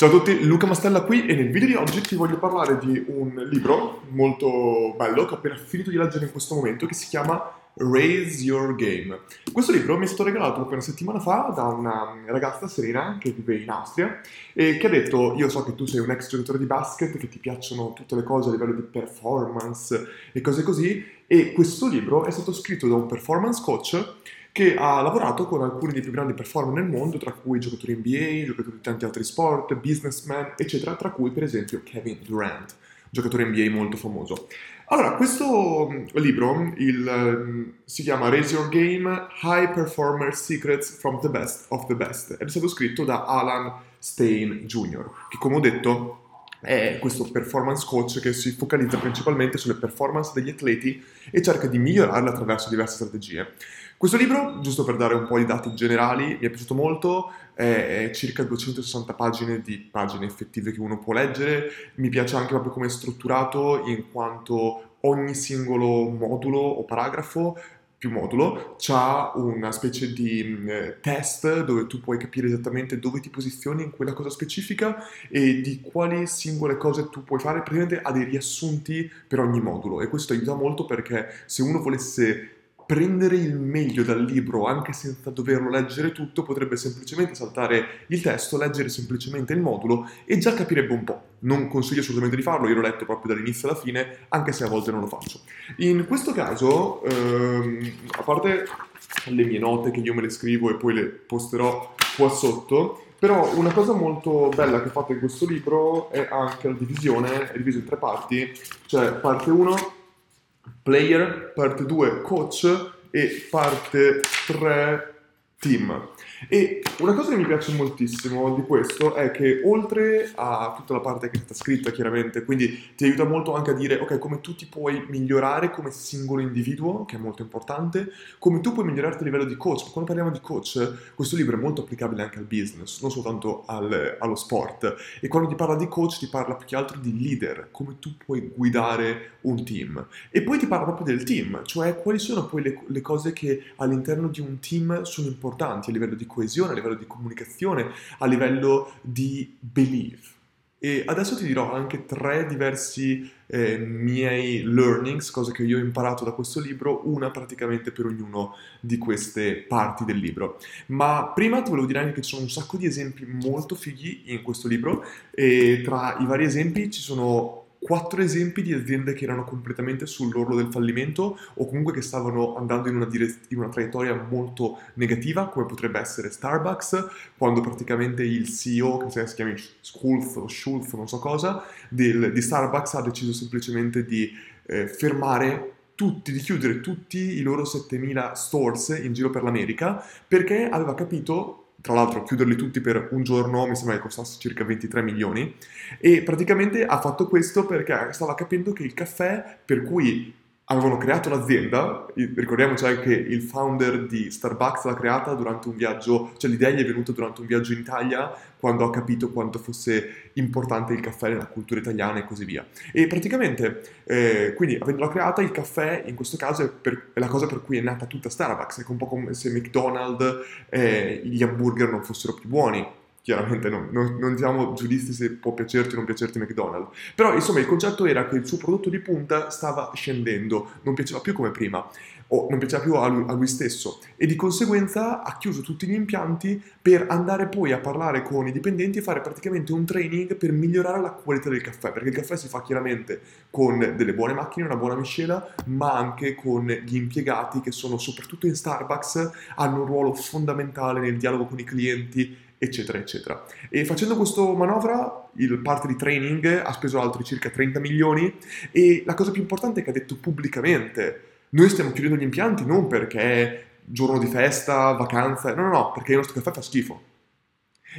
Ciao a tutti, Luca Mastella qui e nel video di oggi ti voglio parlare di un libro molto bello che ho appena finito di leggere in questo momento che si chiama Raise Your Game. Questo libro mi è stato regalato proprio una settimana fa da una ragazza serena che vive in Austria e che ha detto io so che tu sei un ex giocatore di basket, che ti piacciono tutte le cose a livello di performance e cose così e questo libro è stato scritto da un performance coach che ha lavorato con alcuni dei più grandi performer nel mondo, tra cui giocatori NBA, giocatori di tanti altri sport, businessmen, eccetera, tra cui per esempio Kevin Durant, giocatore NBA molto famoso. Allora, questo mm, libro il, mm, si chiama Raise Your Game High Performer Secrets from the Best of the Best ed è stato scritto da Alan Stein Jr., che come ho detto è questo performance coach che si focalizza principalmente sulle performance degli atleti e cerca di migliorarle attraverso diverse strategie. Questo libro, giusto per dare un po' di dati generali, mi è piaciuto molto, è circa 260 pagine di pagine effettive che uno può leggere, mi piace anche proprio come è strutturato in quanto ogni singolo modulo o paragrafo più modulo, ha una specie di eh, test dove tu puoi capire esattamente dove ti posizioni in quella cosa specifica e di quali singole cose tu puoi fare, praticamente ha dei riassunti per ogni modulo e questo aiuta molto perché se uno volesse prendere il meglio dal libro anche senza doverlo leggere tutto, potrebbe semplicemente saltare il testo, leggere semplicemente il modulo e già capirebbe un po'. Non consiglio assolutamente di farlo, io l'ho letto proprio dall'inizio alla fine, anche se a volte non lo faccio. In questo caso, ehm, a parte le mie note che io me le scrivo e poi le posterò qua sotto, però una cosa molto bella che ho fatto in questo libro è anche la divisione, è diviso in tre parti, cioè parte 1 player, parte 2 coach e parte 3 team. E una cosa che mi piace moltissimo di questo è che oltre a tutta la parte che sta scritta chiaramente, quindi ti aiuta molto anche a dire ok come tu ti puoi migliorare come singolo individuo, che è molto importante, come tu puoi migliorarti a livello di coach. Quando parliamo di coach, questo libro è molto applicabile anche al business, non soltanto al, allo sport. E quando ti parla di coach ti parla più che altro di leader, come tu puoi guidare un team. E poi ti parla proprio del team, cioè quali sono poi le, le cose che all'interno di un team sono importanti a livello di coesione, a livello di comunicazione, a livello di belief. E adesso ti dirò anche tre diversi eh, miei learnings, cose che io ho imparato da questo libro, una praticamente per ognuno di queste parti del libro. Ma prima ti volevo dire anche che ci sono un sacco di esempi molto fighi in questo libro e tra i vari esempi ci sono quattro esempi di aziende che erano completamente sull'orlo del fallimento o comunque che stavano andando in una, direz- in una traiettoria molto negativa, come potrebbe essere Starbucks, quando praticamente il CEO, che si chiama Schultz o Schultz, non so cosa, del, di Starbucks ha deciso semplicemente di eh, fermare tutti, di chiudere tutti i loro 7000 stores in giro per l'America perché aveva capito tra l'altro chiuderli tutti per un giorno mi sembra che costasse circa 23 milioni. E praticamente ha fatto questo perché stava capendo che il caffè per cui avevano creato l'azienda, ricordiamoci anche che il founder di Starbucks l'ha creata durante un viaggio, cioè l'idea gli è venuta durante un viaggio in Italia quando ha capito quanto fosse importante il caffè nella cultura italiana e così via. E praticamente, eh, quindi avendola creata, il caffè in questo caso è, per, è, la cosa per cui è nata tutta Starbucks, è un po' come se McDonald's eh, gli hamburger non fossero più buoni chiaramente non, non, non, siamo giudizi se può piacerti o non piacerti McDonald's, però insomma il concetto era che il suo prodotto di punta stava scendendo, non piaceva più come prima, o non piaceva più a lui, a lui stesso. E di conseguenza ha chiuso tutti gli impianti per andare poi a parlare con i dipendenti e fare praticamente un training per migliorare la qualità del caffè, perché il caffè si fa chiaramente con delle buone macchine, una buona miscela, ma anche con gli impiegati che sono soprattutto in Starbucks, hanno un ruolo fondamentale nel dialogo con i clienti eccetera, eccetera. E facendo questa manovra, il parte di training ha speso altri circa 30 milioni e la cosa più importante è che ha detto pubblicamente, noi stiamo chiudendo gli impianti non perché giorno di festa, vacanza, no, no, no, perché il nostro caffè fa schifo.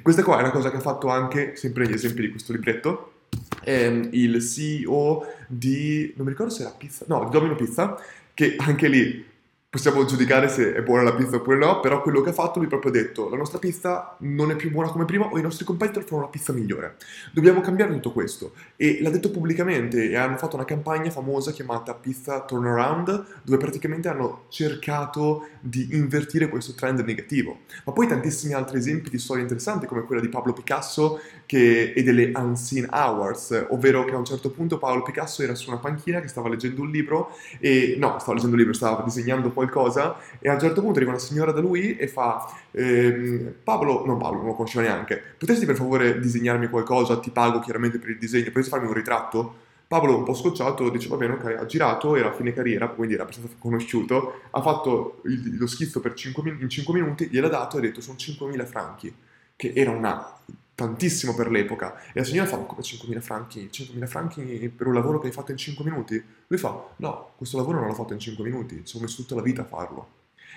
Questa qua è una cosa che ha fatto anche, sempre negli esempi di questo libretto, ehm, il CEO di, non mi ricordo se era Pizza, no, di Domino Pizza, che anche lì possiamo giudicare se è buona la pizza oppure no, però quello che ha fatto lui proprio ha detto la nostra pizza non è più buona come prima o i nostri competitor fanno una pizza migliore. Dobbiamo cambiare tutto questo e l'ha detto pubblicamente e hanno fatto una campagna famosa chiamata Pizza Turnaround dove praticamente hanno cercato di invertire questo trend negativo. Ma poi tantissimi altri esempi di storie interessanti come quella di Pablo Picasso che, e delle Unseen Hours, ovvero che a un certo punto Paolo Picasso era su una panchina che stava leggendo un libro e no, stava leggendo un libro, stava disegnando poi qualcosa e a un certo punto arriva una signora da lui e fa ehm, Paolo, non Paolo, non lo conosceva neanche, potresti per favore disegnarmi qualcosa, ti pago chiaramente per il disegno, potresti farmi un ritratto? Paolo un po' scocciato dice va bene ok, ha girato, era a fine carriera, quindi era abbastanza conosciuto, ha fatto il, lo schizzo per 5, in 5 minuti, gliel'ha dato e ha detto sono 5.000 franchi, che era una tantissimo per l'epoca. E la signora fa, come 5.000 franchi? 5.000 franchi per un lavoro che hai fatto in 5 minuti? Lui fa, no, questo lavoro non l'ho fatto in 5 minuti, ci ho messo tutta la vita a farlo.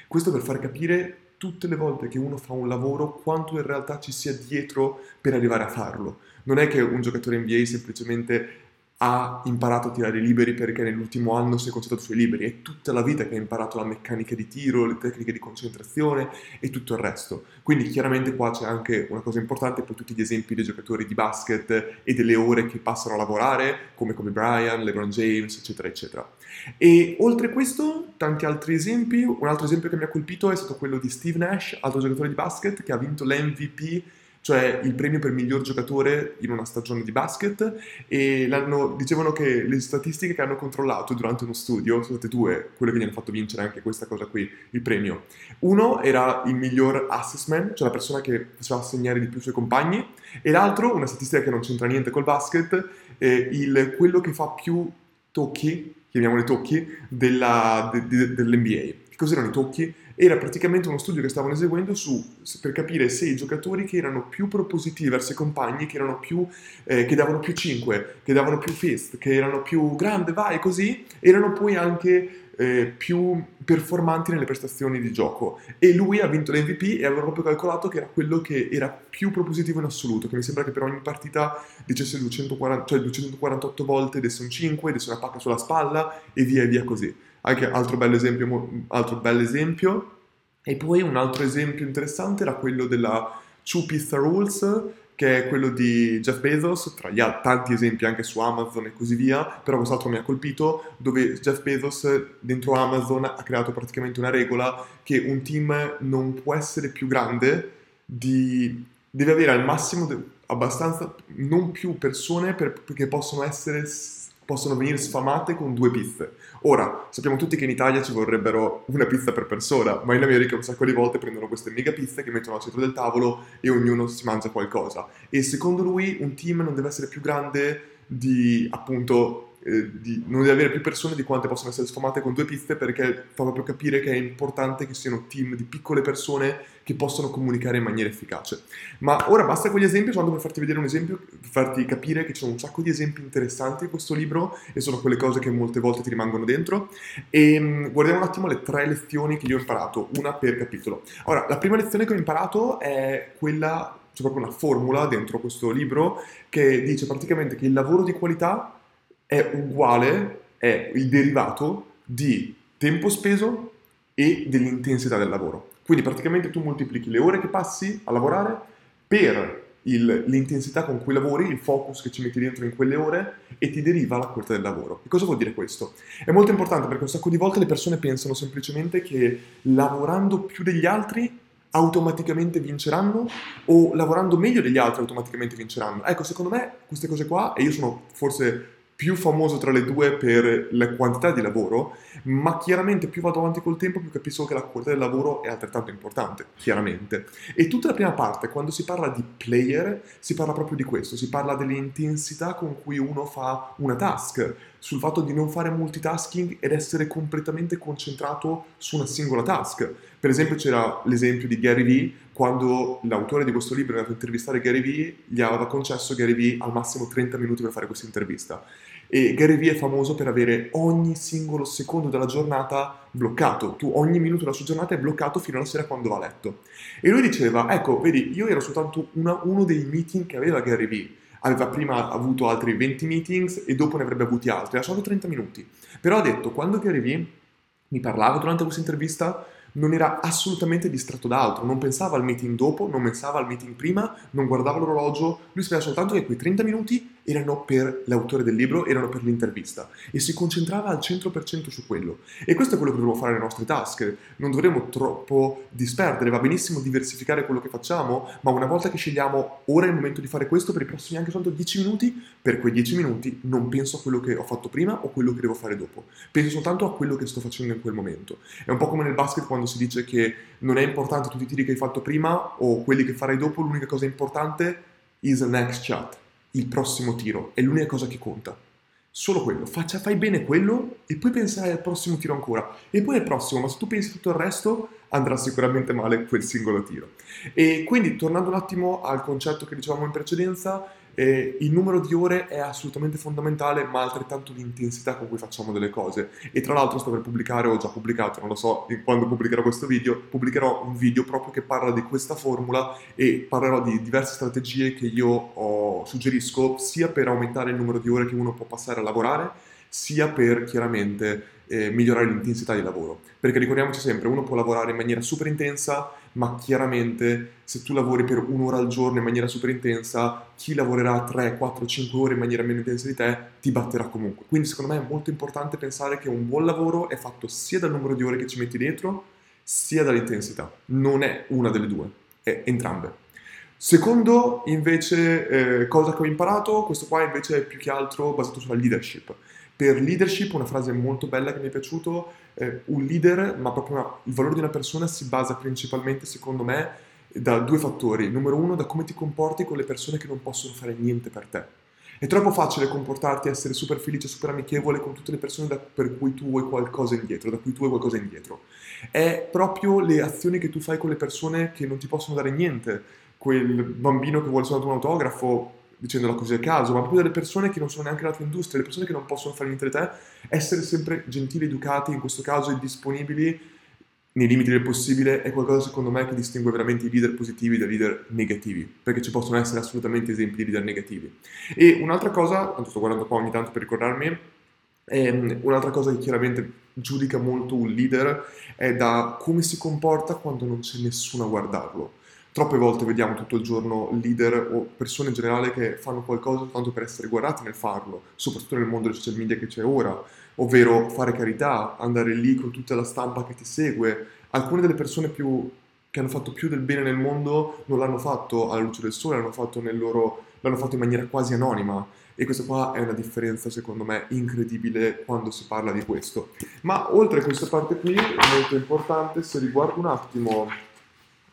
Questo per far capire tutte le volte che uno fa un lavoro quanto in realtà ci sia dietro per arrivare a farlo. Non è che un giocatore NBA semplicemente ha imparato a tirare liberi perché nell'ultimo anno si è concentrato sui liberi, è tutta la vita che ha imparato la meccanica di tiro, le tecniche di concentrazione e tutto il resto. Quindi chiaramente qua c'è anche una cosa importante, poi tutti gli esempi dei giocatori di basket e delle ore che passano a lavorare, come Kobe Bryant, LeBron James, eccetera, eccetera. E oltre questo, tanti altri esempi, un altro esempio che mi ha colpito è stato quello di Steve Nash, altro giocatore di basket, che ha vinto l'MVP cioè il premio per miglior giocatore in una stagione di basket e dicevano che le statistiche che hanno controllato durante uno studio sono state due, quelle che gli hanno fatto vincere anche questa cosa qui, il premio. Uno era il miglior assessment, cioè la persona che faceva assegnare di più i suoi compagni, e l'altro, una statistica che non c'entra niente col basket, è il, quello che fa più tocchi, chiamiamoli tocchi, della, de, de, dell'NBA. Che cos'erano i tocchi? Era praticamente uno studio che stavano eseguendo su, per capire se i giocatori che erano più propositivi verso i compagni, che, più, eh, che davano più 5, che davano più fist, che erano più grande, vai così, erano poi anche eh, più performanti nelle prestazioni di gioco. E lui ha vinto l'MVP e aveva proprio calcolato che era quello che era più propositivo in assoluto, che mi sembra che per ogni partita dicesse 240, cioè 248 volte desse un 5, desse una pacca sulla spalla e via e via così anche altro bello altro esempio. E poi un altro esempio interessante era quello della Two Pizza Rules, che è quello di Jeff Bezos, tra gli altri, tanti esempi anche su Amazon e così via, però quest'altro mi ha colpito, dove Jeff Bezos dentro Amazon ha creato praticamente una regola che un team non può essere più grande di... deve avere al massimo de, abbastanza, non più persone per, che possono essere possono venire sfamate con due pizze. Ora, sappiamo tutti che in Italia ci vorrebbero una pizza per persona, ma in America un sacco di volte prendono queste mega pizze che mettono al centro del tavolo e ognuno si mangia qualcosa. E secondo lui un team non deve essere più grande di appunto eh, di, non deve avere più persone di quante possono essere sfamate con due piste perché fa proprio capire che è importante che siano team di piccole persone che possono comunicare in maniera efficace. Ma ora basta con gli esempi, sono andato per farti vedere un esempio, per farti capire che ci sono un sacco di esempi interessanti in questo libro e sono quelle cose che molte volte ti rimangono dentro. E um, guardiamo un attimo le tre lezioni che io ho imparato, una per capitolo. Ora, la prima lezione che ho imparato è quella c'è proprio una formula dentro questo libro che dice praticamente che il lavoro di qualità è uguale, è il derivato di tempo speso e dell'intensità del lavoro. Quindi praticamente tu moltiplichi le ore che passi a lavorare per il, l'intensità con cui lavori, il focus che ci metti dentro in quelle ore e ti deriva la qualità del lavoro. E cosa vuol dire questo? È molto importante perché un sacco di volte le persone pensano semplicemente che lavorando più degli altri automaticamente vinceranno o lavorando meglio degli altri automaticamente vinceranno. Ecco, secondo me queste cose qua, e io sono forse più famoso tra le due per la quantità di lavoro, ma chiaramente più vado avanti col tempo più capisco che la qualità del lavoro è altrettanto importante, chiaramente. E tutta la prima parte, quando si parla di player, si parla proprio di questo, si parla dell'intensità con cui uno fa una task, sul fatto di non fare multitasking ed essere completamente concentrato su una singola task. Per esempio c'era l'esempio di Gary Vee, quando l'autore di questo libro è andato a intervistare Gary Vee, gli aveva concesso Gary Vee al massimo 30 minuti per fare questa intervista. E Gary Vee è famoso per avere ogni singolo secondo della giornata bloccato. Tu ogni minuto della sua giornata è bloccato fino alla sera quando va a letto. E lui diceva, ecco, vedi, io ero soltanto una, uno dei meeting che aveva Gary Vee. Aveva prima avuto altri 20 meetings e dopo ne avrebbe avuti altri, ha solo 30 minuti. Però ha detto, quando Gary Vee mi parlava durante questa intervista non era assolutamente distratto da altro, non pensava al meeting dopo, non pensava al meeting prima, non guardava l'orologio, lui sapeva soltanto che quei 30 minuti erano per l'autore del libro, erano per l'intervista. E si concentrava al 100% su quello. E questo è quello che dovremmo fare nelle nostre task, non dovremmo troppo disperdere, va benissimo diversificare quello che facciamo, ma una volta che scegliamo ora è il momento di fare questo per i prossimi anche soltanto 10 minuti, per quei 10 minuti non penso a quello che ho fatto prima o quello che devo fare dopo, penso soltanto a quello che sto facendo in quel momento. È un po' come nel basket quando si dice che non è importante tutti i tiri che hai fatto prima o quelli che farai dopo, l'unica cosa importante is next shot il prossimo tiro, è l'unica cosa che conta. Solo quello, Faccia, fai bene quello e poi penserai al prossimo tiro ancora. E poi al prossimo, ma se tu pensi tutto il resto, andrà sicuramente male quel singolo tiro. E quindi, tornando un attimo al concetto che dicevamo in precedenza, eh, il numero di ore è assolutamente fondamentale, ma altrettanto l'intensità con cui facciamo delle cose. E tra l'altro sto per pubblicare, ho già pubblicato, non lo so quando pubblicherò questo video, pubblicherò un video proprio che parla di questa formula e parlerò di diverse strategie che io ho, suggerisco sia per aumentare il numero di ore che uno può passare a lavorare, sia per chiaramente eh, migliorare l'intensità di lavoro. Perché ricordiamoci sempre, uno può lavorare in maniera super intensa, ma chiaramente se tu lavori per un'ora al giorno in maniera super intensa, chi lavorerà 3, 4, 5 ore in maniera meno intensa di te ti batterà comunque. Quindi secondo me è molto importante pensare che un buon lavoro è fatto sia dal numero di ore che ci metti dietro, sia dall'intensità. Non è una delle due, è entrambe. Secondo invece eh, cosa che ho imparato, questo qua invece è più che altro basato sulla leadership. Per leadership, una frase molto bella che mi è piaciuto, eh, un leader, ma proprio una, il valore di una persona si basa principalmente, secondo me, da due fattori. Numero uno, da come ti comporti con le persone che non possono fare niente per te. È troppo facile comportarti, essere super felice, super amichevole con tutte le persone da, per cui tu vuoi qualcosa indietro, da cui tu vuoi qualcosa indietro. È proprio le azioni che tu fai con le persone che non ti possono dare niente. Quel bambino che vuole soltanto un autografo, dicendola così a caso, ma proprio delle persone che non sono neanche nella tua industria, le persone che non possono fare niente di te, essere sempre gentili, educati, in questo caso, e disponibili nei limiti del possibile, è qualcosa secondo me che distingue veramente i leader positivi dai leader negativi, perché ci possono essere assolutamente esempi di leader negativi. E un'altra cosa, tanto sto guardando qua ogni tanto per ricordarmi, ehm, un'altra cosa che chiaramente giudica molto un leader è da come si comporta quando non c'è nessuno a guardarlo. Troppe volte vediamo tutto il giorno leader o persone in generale che fanno qualcosa soltanto per essere guardati nel farlo, soprattutto nel mondo dei social media che c'è ora, ovvero fare carità, andare lì con tutta la stampa che ti segue. Alcune delle persone più, che hanno fatto più del bene nel mondo non l'hanno fatto alla luce del sole, l'hanno fatto, loro, l'hanno fatto in maniera quasi anonima. E questa qua è una differenza, secondo me, incredibile quando si parla di questo. Ma oltre a questa parte qui, molto importante, se riguardo un attimo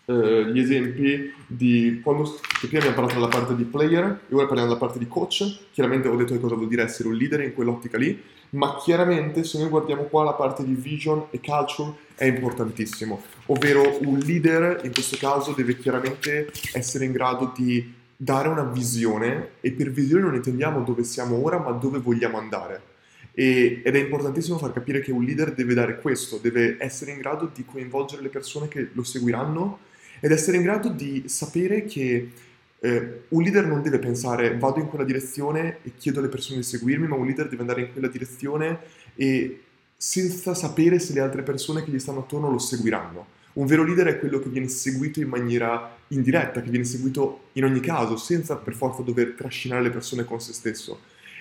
eh, gli esempi di quando prima abbiamo parlato della parte di player e ora parliamo della parte di coach. Chiaramente ho detto che cosa vuol dire essere un leader in quell'ottica lì, ma chiaramente se noi guardiamo qua la parte di vision e culture è importantissimo, ovvero un leader in questo caso deve chiaramente essere in grado di dare una visione e per visione non intendiamo dove siamo ora, ma dove vogliamo andare. E, ed è importantissimo far capire che un leader deve dare questo, deve essere in grado di coinvolgere le persone che lo seguiranno ed essere in grado di sapere che eh, un leader non deve pensare vado in quella direzione e chiedo alle persone di seguirmi, ma un leader deve andare in quella direzione e senza sapere se le altre persone che gli stanno attorno lo seguiranno. Un vero leader è quello che viene seguito in maniera indiretta, che viene seguito in ogni caso, senza per forza dover trascinare le persone con se stesso.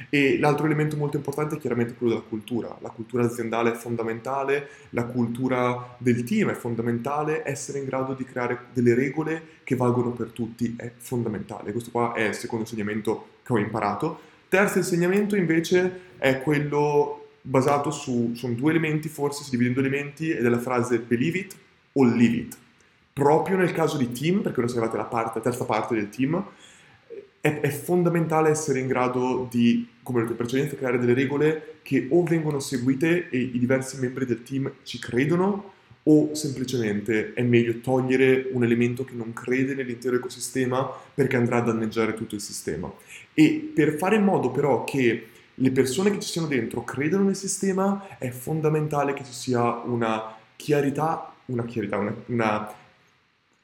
E l'altro elemento molto importante è chiaramente quello della cultura. La cultura aziendale è fondamentale, la cultura del team è fondamentale, essere in grado di creare delle regole che valgono per tutti è fondamentale. Questo qua è il secondo insegnamento che ho imparato. Terzo insegnamento invece è quello basato su, sono due elementi, forse si divide in due elementi, ed è la frase believe it o live it. Proprio nel caso di team, perché ora siamo arrivati alla parte, terza parte del team, è, è, fondamentale essere in grado di, come ho detto in precedenza, creare delle regole che o vengono seguite e i diversi membri del team ci credono o semplicemente è meglio togliere un elemento che non crede nell'intero ecosistema perché andrà a danneggiare tutto il sistema. E per fare in modo però che le persone che ci siano dentro credano nel sistema è fondamentale che ci sia una chiarità, una chiarità, una, una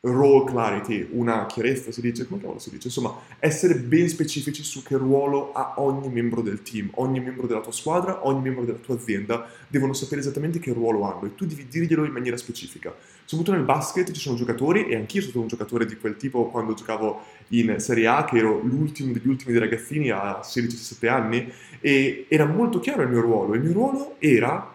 role clarity, una chiarezza si dice, come cavolo si dice? Insomma, essere ben specifici su che ruolo ha ogni membro del team, ogni membro della tua squadra, ogni membro della tua azienda, devono sapere esattamente che ruolo hanno e tu devi dirglielo in maniera specifica. Soprattutto nel basket ci sono giocatori, e anch'io sono stato un giocatore di quel tipo quando giocavo in Serie A, che ero l'ultimo degli ultimi dei ragazzini a 16-17 anni, e era molto chiaro il mio ruolo. Il mio ruolo era,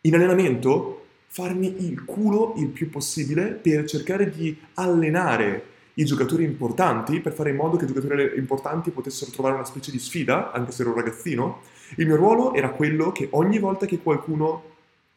in allenamento, farmi il culo il più possibile per cercare di allenare i giocatori importanti, per fare in modo che i giocatori importanti potessero trovare una specie di sfida, anche se ero un ragazzino. Il mio ruolo era quello che ogni volta che qualcuno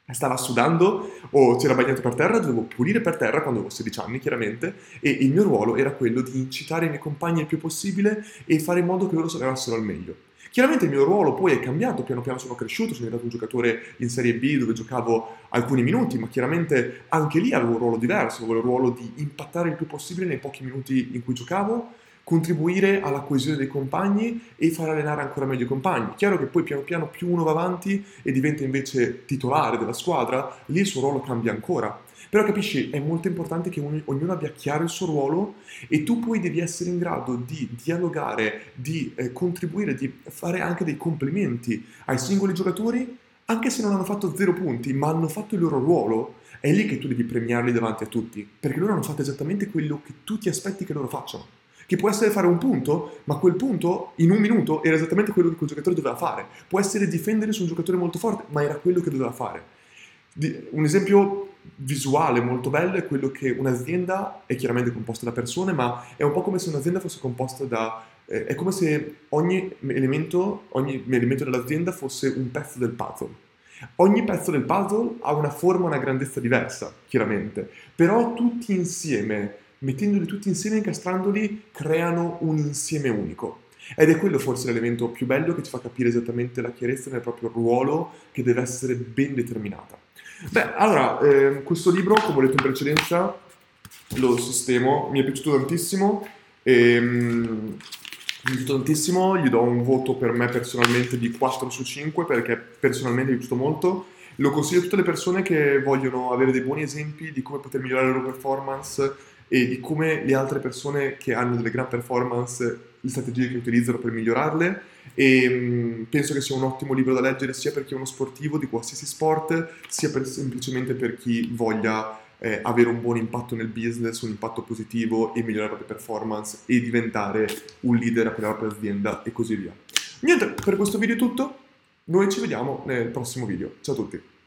stava sudando o si era bagnato per terra, dovevo pulire per terra quando avevo 16 anni, chiaramente, e il mio ruolo era quello di incitare i miei compagni il più possibile e fare in modo che loro allenassero al meglio. Chiaramente il mio ruolo poi è cambiato, piano piano sono cresciuto, sono diventato un giocatore in Serie B dove giocavo alcuni minuti, ma chiaramente anche lì avevo un ruolo diverso, avevo il ruolo di impattare il più possibile nei pochi minuti in cui giocavo, contribuire alla coesione dei compagni e far allenare ancora meglio i compagni. Chiaro che poi piano piano più uno va avanti e diventa invece titolare della squadra, lì il suo ruolo cambia ancora. Però capisci, è molto importante che ognuno abbia chiaro il suo ruolo e tu poi devi essere in grado di dialogare, di eh, contribuire, di fare anche dei complimenti ai singoli giocatori, anche se non hanno fatto zero punti, ma hanno fatto il loro ruolo. È lì che tu devi premiarli davanti a tutti, perché loro hanno fatto esattamente quello che tu ti aspetti che loro facciano che può essere fare un punto, ma quel punto in un minuto era esattamente quello che quel giocatore doveva fare. Può essere difendere su un giocatore molto forte, ma era quello che doveva fare. Un esempio visuale molto bello è quello che un'azienda è chiaramente composta da persone, ma è un po' come se un'azienda fosse composta da... Eh, è come se ogni elemento, ogni elemento dell'azienda fosse un pezzo del puzzle. Ogni pezzo del puzzle ha una forma, una grandezza diversa, chiaramente, però tutti insieme, mettendoli tutti insieme, incastrandoli, creano un insieme unico. Ed è quello forse l'elemento più bello che ci fa capire esattamente la chiarezza nel proprio ruolo che deve essere ben determinata. Beh, allora, eh, questo libro, come ho detto in precedenza, lo sistemo, mi è piaciuto tantissimo. Ehm, mi è piaciuto tantissimo, gli do un voto per me personalmente di 4 su 5 perché personalmente mi è piaciuto molto. Lo consiglio a tutte le persone che vogliono avere dei buoni esempi di come poter migliorare la loro performance e di come le altre persone che hanno delle gran performance, le strategie che utilizzano per migliorarle e penso che sia un ottimo libro da leggere sia per chi è uno sportivo di qualsiasi sport, sia per, semplicemente per chi voglia eh, avere un buon impatto nel business, un impatto positivo e migliorare le proprie performance e diventare un leader per la propria azienda e così via. Niente, per questo video è tutto, noi ci vediamo nel prossimo video. Ciao a tutti!